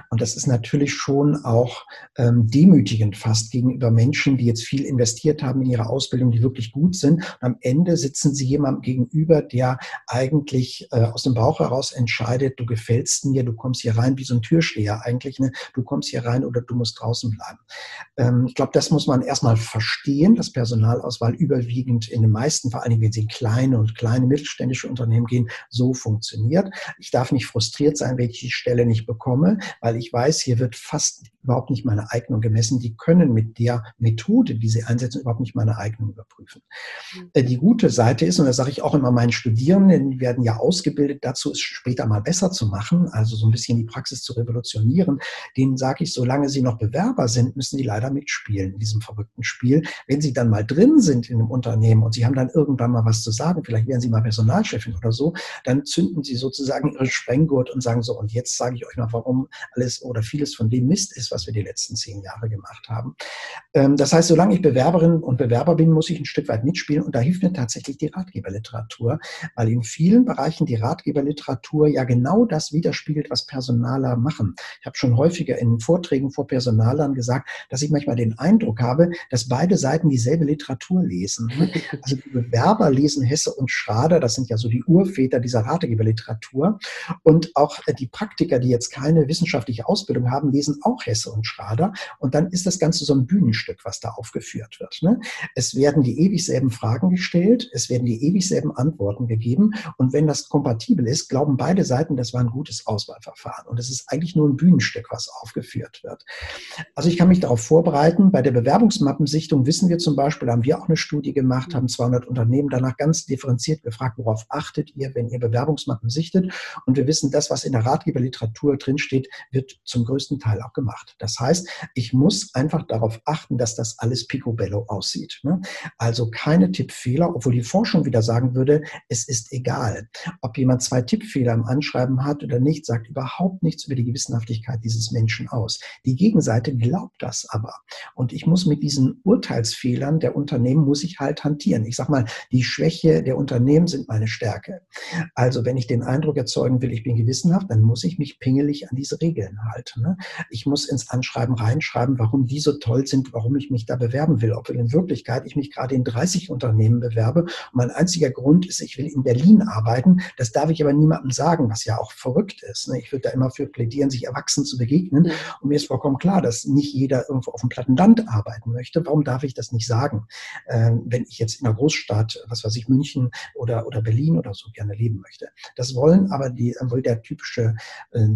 Und das ist natürlich schon auch ähm, demütigend fast gegenüber Menschen, die jetzt viel investiert haben in ihre Ausbildung, die wirklich gut sind. Und am Ende sitzen sie jemandem gegenüber, der eigentlich äh, aus dem Bauch heraus entscheidet, du gefällst mir, du kommst hier rein wie so ein Türsteher eigentlich, ne? du kommst hier rein oder du musst draußen bleiben. Ähm, ich glaube, das muss man erstmal verstehen, dass Personalauswahl überwiegend in den meisten, vor allen Dingen, wenn sie in kleine und kleine mittelständische Unternehmen gehen, so funktioniert. Ich darf nicht frustriert sein, wenn ich die Stelle nicht bekomme weil ich weiß, hier wird fast überhaupt nicht meine Eignung gemessen. Die können mit der Methode, die sie einsetzen, überhaupt nicht meine Eignung überprüfen. Mhm. Äh, die gute Seite ist, und das sage ich auch immer meinen Studierenden, die werden ja ausgebildet dazu, es später mal besser zu machen, also so ein bisschen die Praxis zu revolutionieren. Denen sage ich, solange sie noch Bewerber sind, müssen sie leider mitspielen in diesem verrückten Spiel. Wenn sie dann mal drin sind in einem Unternehmen und sie haben dann irgendwann mal was zu sagen, vielleicht werden sie mal Personalchefin oder so, dann zünden sie sozusagen ihre Sprenggurt und sagen so, und jetzt sage ich euch mal, warum alles oder vieles von dem Mist ist, was wir die letzten zehn Jahre gemacht haben. Ähm, das heißt, solange ich Bewerberin und Bewerber bin, muss ich ein Stück weit mitspielen und da hilft mir tatsächlich die Ratgeberliteratur, weil in vielen Bereichen die Ratgeberliteratur ja genau das widerspiegelt, was Personaler machen. Ich habe schon häufiger in Vorträgen vor Personalern gesagt, dass ich manchmal den Eindruck habe, dass beide Seiten dieselbe Literatur lesen. Also die Bewerber lesen Hesse und Schrader, das sind ja so die Urväter dieser Ratgeberliteratur. Und auch die Praktiker, die jetzt keine wissenschaftliche Ausbildung haben, lesen auch Hesse Hesse und Schrader. Und dann ist das Ganze so ein Bühnenstück, was da aufgeführt wird. Ne? Es werden die ewig selben Fragen gestellt, es werden die ewig selben Antworten gegeben. Und wenn das kompatibel ist, glauben beide Seiten, das war ein gutes Auswahlverfahren. Und es ist eigentlich nur ein Bühnenstück, was aufgeführt wird. Also ich kann mich darauf vorbereiten. Bei der Bewerbungsmappensichtung wissen wir zum Beispiel, haben wir auch eine Studie gemacht, haben 200 Unternehmen danach ganz differenziert gefragt, worauf achtet ihr, wenn ihr Bewerbungsmappen sichtet. Und wir wissen, das, was in der Ratgeberliteratur drinsteht, wird zum größten Teil auch gemacht. Das heißt, ich muss einfach darauf achten, dass das alles picobello aussieht. Ne? Also keine Tippfehler, obwohl die Forschung wieder sagen würde, es ist egal. Ob jemand zwei Tippfehler im Anschreiben hat oder nicht, sagt überhaupt nichts über die Gewissenhaftigkeit dieses Menschen aus. Die Gegenseite glaubt das aber. Und ich muss mit diesen Urteilsfehlern der Unternehmen, muss ich halt hantieren. Ich sage mal, die Schwäche der Unternehmen sind meine Stärke. Also wenn ich den Eindruck erzeugen will, ich bin gewissenhaft, dann muss ich mich pingelig an diese Regeln halten. Ne? Ich muss ins Anschreiben reinschreiben, warum die so toll sind, warum ich mich da bewerben will. Obwohl in Wirklichkeit ich mich gerade in 30 Unternehmen bewerbe. Und mein einziger Grund ist, ich will in Berlin arbeiten. Das darf ich aber niemandem sagen, was ja auch verrückt ist. Ne? Ich würde da immer für plädieren, sich erwachsen zu begegnen. Und mir ist vollkommen klar, dass nicht jeder irgendwo auf dem platten Land arbeiten möchte. Warum darf ich das nicht sagen? Ähm, wenn ich jetzt in einer Großstadt, was weiß ich, München oder, oder Berlin oder so gerne leben möchte. Das wollen aber die, wohl der typische äh,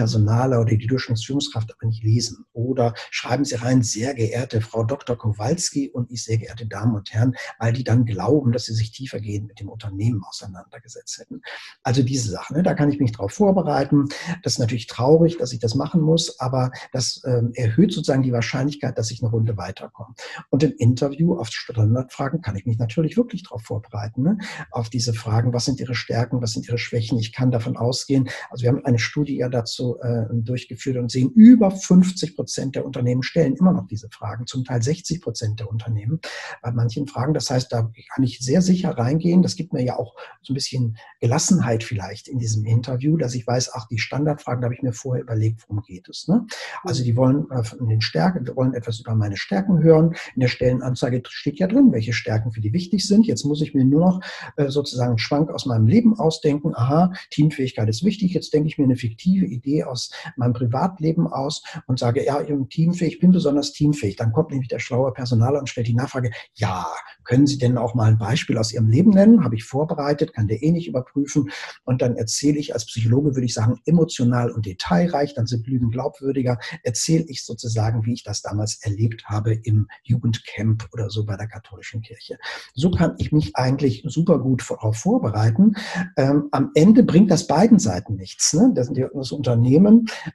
Durchschnittspersonaler oder die Durchschnittsführungskraft aber nicht lesen. Oder schreiben Sie rein, sehr geehrte Frau Dr. Kowalski und ich, sehr geehrte Damen und Herren, weil die dann glauben, dass sie sich tiefergehend mit dem Unternehmen auseinandergesetzt hätten. Also diese Sachen, ne, da kann ich mich darauf vorbereiten. Das ist natürlich traurig, dass ich das machen muss, aber das ähm, erhöht sozusagen die Wahrscheinlichkeit, dass ich eine Runde weiterkomme. Und im Interview auf Standardfragen kann ich mich natürlich wirklich darauf vorbereiten. Ne? Auf diese Fragen, was sind Ihre Stärken, was sind Ihre Schwächen? Ich kann davon ausgehen, also wir haben eine Studie ja dazu äh, durchgeführt und sehen über 50 Prozent der Unternehmen stellen immer noch diese Fragen, zum Teil 60 Prozent der Unternehmen bei manchen Fragen. Das heißt, da kann ich sehr sicher reingehen. Das gibt mir ja auch so ein bisschen Gelassenheit vielleicht in diesem Interview, dass ich weiß, ach, die Standardfragen, da habe ich mir vorher überlegt, worum geht es. Ne? Also die wollen äh, von den Stärken, wollen etwas über meine Stärken hören. In der Stellenanzeige steht ja drin, welche Stärken für die wichtig sind. Jetzt muss ich mir nur noch äh, sozusagen einen Schwank aus meinem Leben ausdenken. Aha, Teamfähigkeit ist wichtig. Jetzt denke ich mir eine fiktive Idee aus meinem Privatleben aus und sage, ja, im Teamfähig, ich bin besonders teamfähig. Dann kommt nämlich der schlaue Personaler und stellt die Nachfrage, ja, können Sie denn auch mal ein Beispiel aus Ihrem Leben nennen? Habe ich vorbereitet, kann der eh nicht überprüfen. Und dann erzähle ich als Psychologe, würde ich sagen, emotional und detailreich, dann sind Lügen glaubwürdiger, erzähle ich sozusagen, wie ich das damals erlebt habe im Jugendcamp oder so bei der katholischen Kirche. So kann ich mich eigentlich super gut darauf vorbereiten. Ähm, am Ende bringt das beiden Seiten nichts. Ne? Das, das Unternehmen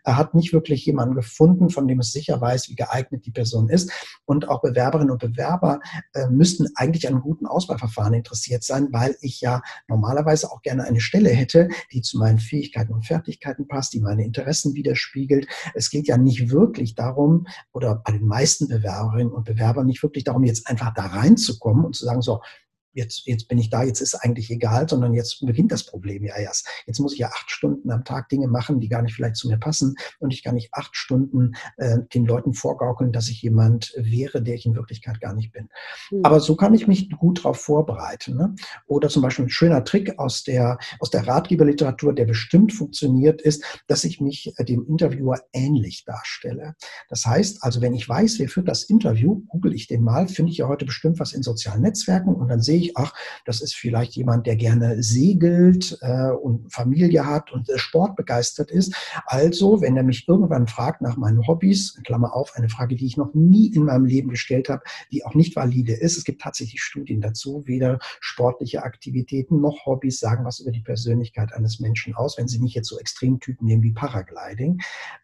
hat nicht wirklich jemanden gefunden, von dem es sicher weiß, wie geeignet die Person ist. Und auch Bewerberinnen und Bewerber äh, müssten eigentlich an guten Auswahlverfahren interessiert sein, weil ich ja normalerweise auch gerne eine Stelle hätte, die zu meinen Fähigkeiten und Fertigkeiten passt, die meine Interessen widerspiegelt. Es geht ja nicht wirklich darum, oder bei den meisten Bewerberinnen und Bewerbern nicht wirklich darum, jetzt einfach da reinzukommen und zu sagen, so, jetzt, jetzt bin ich da, jetzt ist eigentlich egal, sondern jetzt beginnt das Problem ja erst. Jetzt muss ich ja acht Stunden am Tag Dinge machen, die gar nicht vielleicht zu mir passen und ich kann nicht acht Stunden äh, den Leuten vorgaukeln, dass ich jemand wäre, der ich in Wirklichkeit gar nicht bin. Mhm. Aber so kann ich mich gut darauf vorbereiten. Ne? Oder zum Beispiel ein schöner Trick aus der, aus der Ratgeberliteratur, der bestimmt funktioniert, ist, dass ich mich äh, dem Interviewer ähnlich darstelle. Das heißt also, wenn ich weiß, wer führt das Interview, google ich den mal, finde ich ja heute bestimmt was in sozialen Netzwerken und dann sehe ich, ich, ach, das ist vielleicht jemand, der gerne segelt äh, und Familie hat und äh, Sport begeistert ist. Also, wenn er mich irgendwann fragt nach meinen Hobbys, Klammer auf, eine Frage, die ich noch nie in meinem Leben gestellt habe, die auch nicht valide ist. Es gibt tatsächlich Studien dazu, weder sportliche Aktivitäten noch Hobbys sagen was über die Persönlichkeit eines Menschen aus. Wenn Sie nicht jetzt so Extremtypen nehmen wie Paragliding,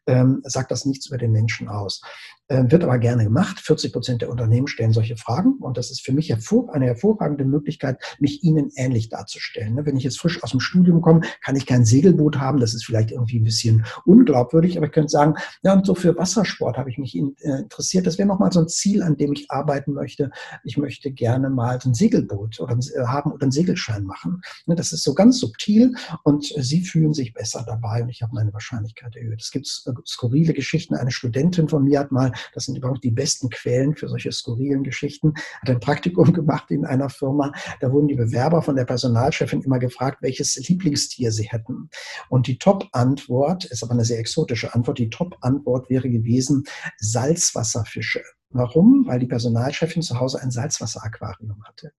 ähm, sagt das nichts über den Menschen aus. Ähm, wird aber gerne gemacht. 40 Prozent der Unternehmen stellen solche Fragen und das ist für mich eine hervorragende Möglichkeit, mich ihnen ähnlich darzustellen. Ne, wenn ich jetzt frisch aus dem Studium komme, kann ich kein Segelboot haben. Das ist vielleicht irgendwie ein bisschen unglaubwürdig, aber ich könnte sagen, ja, und so für Wassersport habe ich mich äh, interessiert. Das wäre nochmal so ein Ziel, an dem ich arbeiten möchte. Ich möchte gerne mal ein Segelboot oder äh, haben oder einen Segelschein machen. Ne, das ist so ganz subtil und Sie fühlen sich besser dabei und ich habe meine Wahrscheinlichkeit erhöht. Es gibt äh, skurrile Geschichten. Eine Studentin von mir hat mal das sind überhaupt die besten Quellen für solche skurrilen Geschichten, hat ein Praktikum gemacht in einer Firma. Da wurden die Bewerber von der Personalchefin immer gefragt, welches Lieblingstier sie hätten. Und die Top-Antwort, ist aber eine sehr exotische Antwort, die Top-Antwort wäre gewesen Salzwasserfische. Warum? Weil die Personalchefin zu Hause ein Salzwasseraquarium hatte.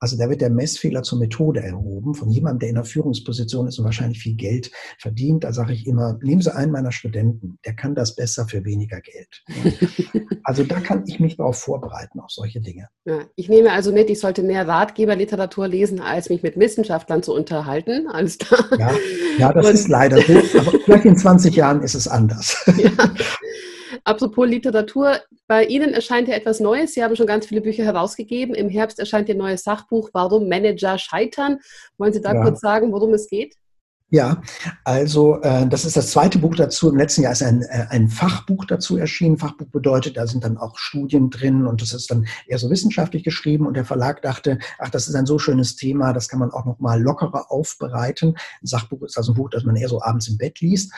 Also da wird der Messfehler zur Methode erhoben von jemandem, der in einer Führungsposition ist und wahrscheinlich viel Geld verdient. Da sage ich immer, nehmen Sie einen meiner Studenten, der kann das besser für weniger Geld. also da kann ich mich darauf vorbereiten, auf solche Dinge. Ja, ich nehme also mit, ich sollte mehr Ratgeberliteratur lesen, als mich mit Wissenschaftlern zu unterhalten. Alles klar. Ja, ja das und ist leider so. Aber vielleicht in 20 Jahren ist es anders. Ja. Apropos Literatur, bei Ihnen erscheint ja etwas Neues. Sie haben schon ganz viele Bücher herausgegeben. Im Herbst erscheint Ihr neues Sachbuch Warum Manager scheitern. Wollen Sie da ja. kurz sagen, worum es geht? Ja, also äh, das ist das zweite Buch dazu. Im letzten Jahr ist ein, äh, ein Fachbuch dazu erschienen. Fachbuch bedeutet, da sind dann auch Studien drin und das ist dann eher so wissenschaftlich geschrieben. Und der Verlag dachte, ach, das ist ein so schönes Thema, das kann man auch noch mal lockerer aufbereiten. Ein Sachbuch ist also ein Buch, das man eher so abends im Bett liest.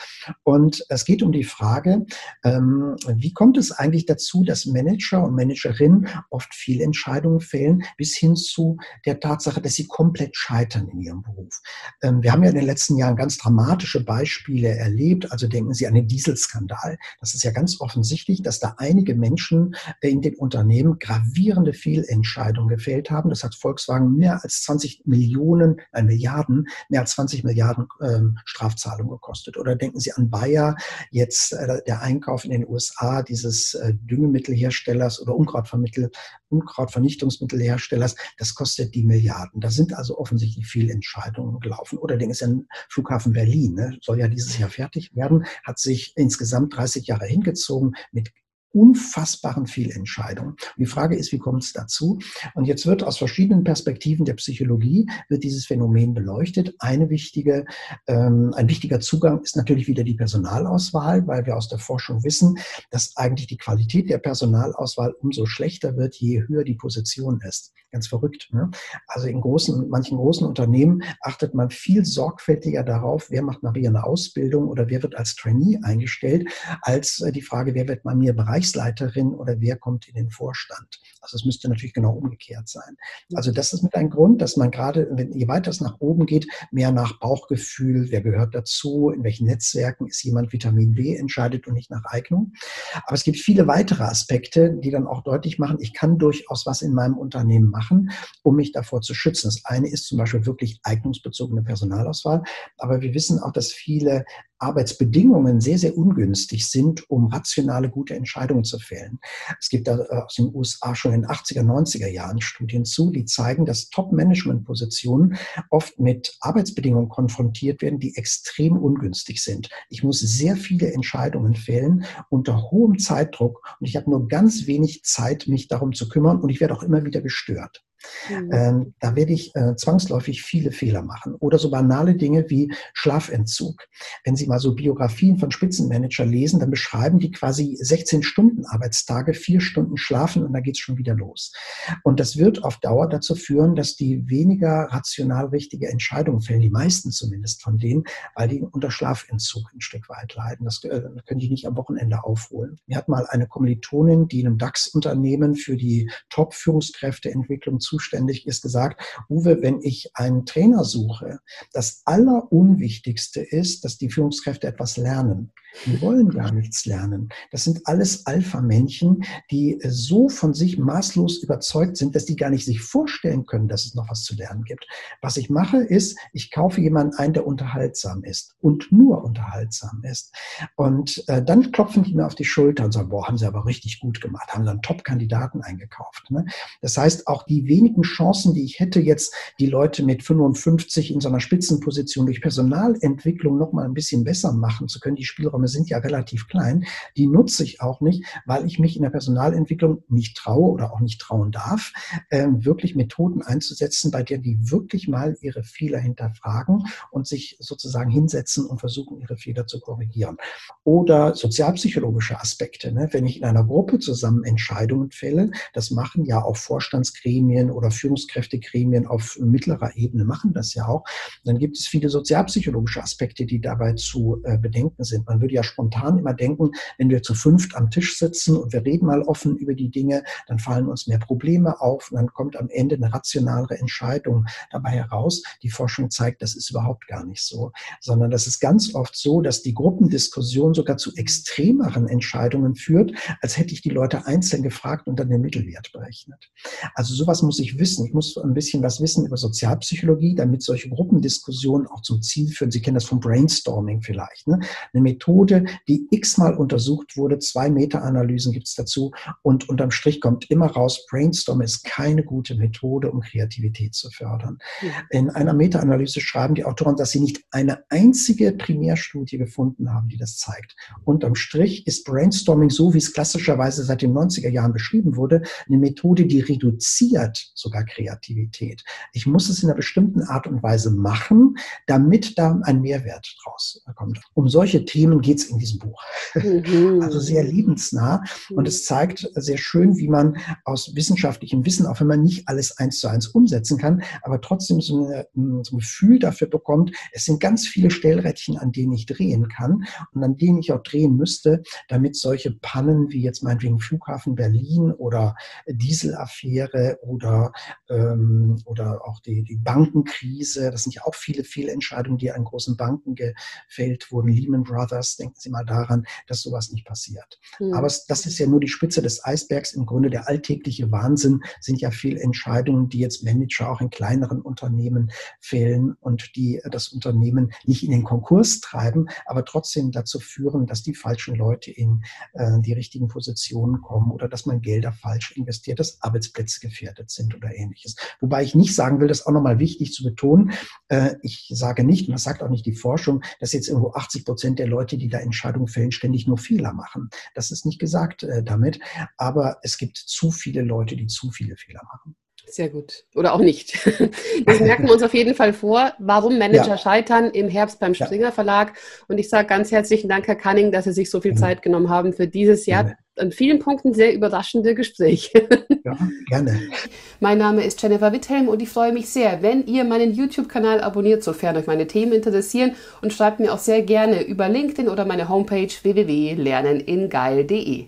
Und es geht um die Frage, ähm, wie kommt es eigentlich dazu, dass Manager und Managerinnen oft Fehlentscheidungen fällen, bis hin zu der Tatsache, dass sie komplett scheitern in ihrem Beruf. Ähm, wir haben ja in den letzten Jahren ganz dramatische Beispiele erlebt. Also denken Sie an den Dieselskandal. Das ist ja ganz offensichtlich, dass da einige Menschen in den Unternehmen gravierende Fehlentscheidungen gefällt haben. Das hat Volkswagen mehr als 20 Millionen, nein, Milliarden, mehr als 20 Milliarden ähm, Strafzahlungen gekostet. Oder denken Sie an Bayer, jetzt äh, der Einkauf in den USA dieses äh, Düngemittelherstellers oder Unkrautvernichtungsmittelherstellers, das kostet die Milliarden. Da sind also offensichtlich Fehlentscheidungen gelaufen. Oder denken Sie an Flughafen Berlin, ne, soll ja dieses Jahr fertig werden, hat sich insgesamt 30 Jahre hingezogen mit unfassbaren Fehlentscheidungen. Die Frage ist, wie kommt es dazu? Und jetzt wird aus verschiedenen Perspektiven der Psychologie wird dieses Phänomen beleuchtet. Eine wichtige, ähm, ein wichtiger Zugang ist natürlich wieder die Personalauswahl, weil wir aus der Forschung wissen, dass eigentlich die Qualität der Personalauswahl umso schlechter wird, je höher die Position ist. Ganz verrückt. Ne? Also in großen, manchen großen Unternehmen achtet man viel sorgfältiger darauf, wer macht nachher eine Ausbildung oder wer wird als Trainee eingestellt, als äh, die Frage, wer wird bei mir Bereich Bereichsleiterin oder wer kommt in den Vorstand. Also es müsste natürlich genau umgekehrt sein. Also das ist mit ein Grund, dass man gerade, wenn je weiter es nach oben geht, mehr nach Bauchgefühl, wer gehört dazu, in welchen Netzwerken ist jemand Vitamin B entscheidet und nicht nach Eignung. Aber es gibt viele weitere Aspekte, die dann auch deutlich machen, ich kann durchaus was in meinem Unternehmen machen, um mich davor zu schützen. Das eine ist zum Beispiel wirklich eignungsbezogene Personalauswahl. Aber wir wissen auch, dass viele Arbeitsbedingungen sehr, sehr ungünstig sind, um rationale, gute Entscheidungen zu fällen. Es gibt da äh, aus den USA schon in den 80er, 90er Jahren Studien zu, die zeigen, dass Top-Management-Positionen oft mit Arbeitsbedingungen konfrontiert werden, die extrem ungünstig sind. Ich muss sehr viele Entscheidungen fällen unter hohem Zeitdruck und ich habe nur ganz wenig Zeit, mich darum zu kümmern und ich werde auch immer wieder gestört. Mhm. Da werde ich äh, zwangsläufig viele Fehler machen. Oder so banale Dinge wie Schlafentzug. Wenn Sie mal so Biografien von Spitzenmanager lesen, dann beschreiben die quasi 16 Stunden Arbeitstage, vier Stunden schlafen und da geht es schon wieder los. Und das wird auf Dauer dazu führen, dass die weniger rational richtige Entscheidungen fällen, die meisten zumindest von denen, weil die unter Schlafentzug ein Stück weit leiden. Das äh, können die nicht am Wochenende aufholen. Mir hat mal eine Kommilitonin, die in einem DAX-Unternehmen für die Top-Führungskräfteentwicklung zuständig ist, gesagt, Uwe, wenn ich einen Trainer suche, das Allerunwichtigste ist, dass die Führungskräfte etwas lernen. Die wollen gar nichts lernen. Das sind alles Alpha-Männchen, die äh, so von sich maßlos überzeugt sind, dass die gar nicht sich vorstellen können, dass es noch was zu lernen gibt. Was ich mache, ist, ich kaufe jemanden ein, der unterhaltsam ist und nur unterhaltsam ist. Und äh, dann klopfen die mir auf die Schulter und sagen, boah, haben sie aber richtig gut gemacht, haben dann Top-Kandidaten eingekauft. Ne? Das heißt, auch die wenigen Chancen, die ich hätte, jetzt die Leute mit 55 in so einer Spitzenposition durch Personalentwicklung noch mal ein bisschen besser machen zu können, die Spielräume sind ja relativ klein, die nutze ich auch nicht, weil ich mich in der Personalentwicklung nicht traue oder auch nicht trauen darf, äh, wirklich Methoden einzusetzen, bei der die wirklich mal ihre Fehler hinterfragen und sich sozusagen hinsetzen und versuchen, ihre Fehler zu korrigieren. Oder sozialpsychologische Aspekte. Ne? Wenn ich in einer Gruppe zusammen Entscheidungen fälle, das machen ja auch Vorstandsgremien oder Führungskräftegremien auf mittlerer Ebene, machen das ja auch, dann gibt es viele sozialpsychologische Aspekte, die dabei zu äh, bedenken sind. Man würde ja spontan immer denken, wenn wir zu fünft am Tisch sitzen und wir reden mal offen über die Dinge, dann fallen uns mehr Probleme auf und dann kommt am Ende eine rationalere Entscheidung dabei heraus. Die Forschung zeigt, das ist überhaupt gar nicht so, sondern das ist ganz oft so, dass die Gruppendiskussion sogar zu extremeren Entscheidungen führt, als hätte ich die Leute einzeln gefragt und dann den Mittelwert berechnet. Also sowas muss ich wissen. Ich muss ein bisschen was wissen über Sozialpsychologie, damit solche Gruppendiskussionen auch zum Ziel führen. Sie kennen das vom Brainstorming vielleicht. Ne? Eine Methode, die x-mal untersucht wurde, zwei Meta-Analysen gibt es dazu und unterm Strich kommt immer raus, Brainstorm ist keine gute Methode, um Kreativität zu fördern. Ja. In einer Meta-Analyse schreiben die Autoren, dass sie nicht eine einzige Primärstudie gefunden haben, die das zeigt. Unterm Strich ist Brainstorming so, wie es klassischerweise seit den 90er Jahren beschrieben wurde, eine Methode, die reduziert sogar Kreativität. Ich muss es in einer bestimmten Art und Weise machen, damit da ein Mehrwert draus kommt. Um solche Themen geht es in diesem Buch. Mhm. Also sehr lebensnah und es zeigt sehr schön, wie man aus wissenschaftlichem Wissen, auch wenn man nicht alles eins zu eins umsetzen kann, aber trotzdem so, eine, so ein Gefühl dafür bekommt, es sind ganz viele Stellrädchen, an denen ich drehen kann und an denen ich auch drehen müsste, damit solche Pannen wie jetzt meinetwegen Flughafen Berlin oder Dieselaffäre oder, ähm, oder auch die, die Bankenkrise, das sind ja auch viele Fehlentscheidungen, die an großen Banken gefällt wurden, Lehman Brothers, denken Sie mal daran, dass sowas nicht passiert. Mhm. Aber das ist ja nur die Spitze des Eisbergs. Im Grunde der alltägliche Wahnsinn sind ja viele Entscheidungen, die jetzt Manager auch in kleineren Unternehmen fällen und die das Unternehmen nicht in den Konkurs treiben, aber trotzdem dazu führen, dass die falschen Leute in äh, die richtigen Positionen kommen oder dass man Gelder falsch investiert, dass Arbeitsplätze gefährdet sind oder ähnliches. Wobei ich nicht sagen will, das ist auch nochmal wichtig zu betonen, äh, ich sage nicht, und das sagt auch nicht die Forschung, dass jetzt irgendwo 80 Prozent der Leute, die da Entscheidungen fällen, ständig nur Fehler machen. Das ist nicht gesagt äh, damit, aber es gibt zu viele Leute, die zu viele Fehler machen. Sehr gut. Oder auch nicht. Das merken wir uns auf jeden Fall vor. Warum Manager ja. scheitern im Herbst beim Springer Verlag. Und ich sage ganz herzlichen Dank, Herr Canning, dass Sie sich so viel Zeit genommen haben für dieses Jahr. An vielen Punkten sehr überraschende Gespräch. Ja, gerne. Mein Name ist Jennifer Witthelm und ich freue mich sehr, wenn ihr meinen YouTube-Kanal abonniert, sofern euch meine Themen interessieren und schreibt mir auch sehr gerne über LinkedIn oder meine Homepage www.lerneningeil.de.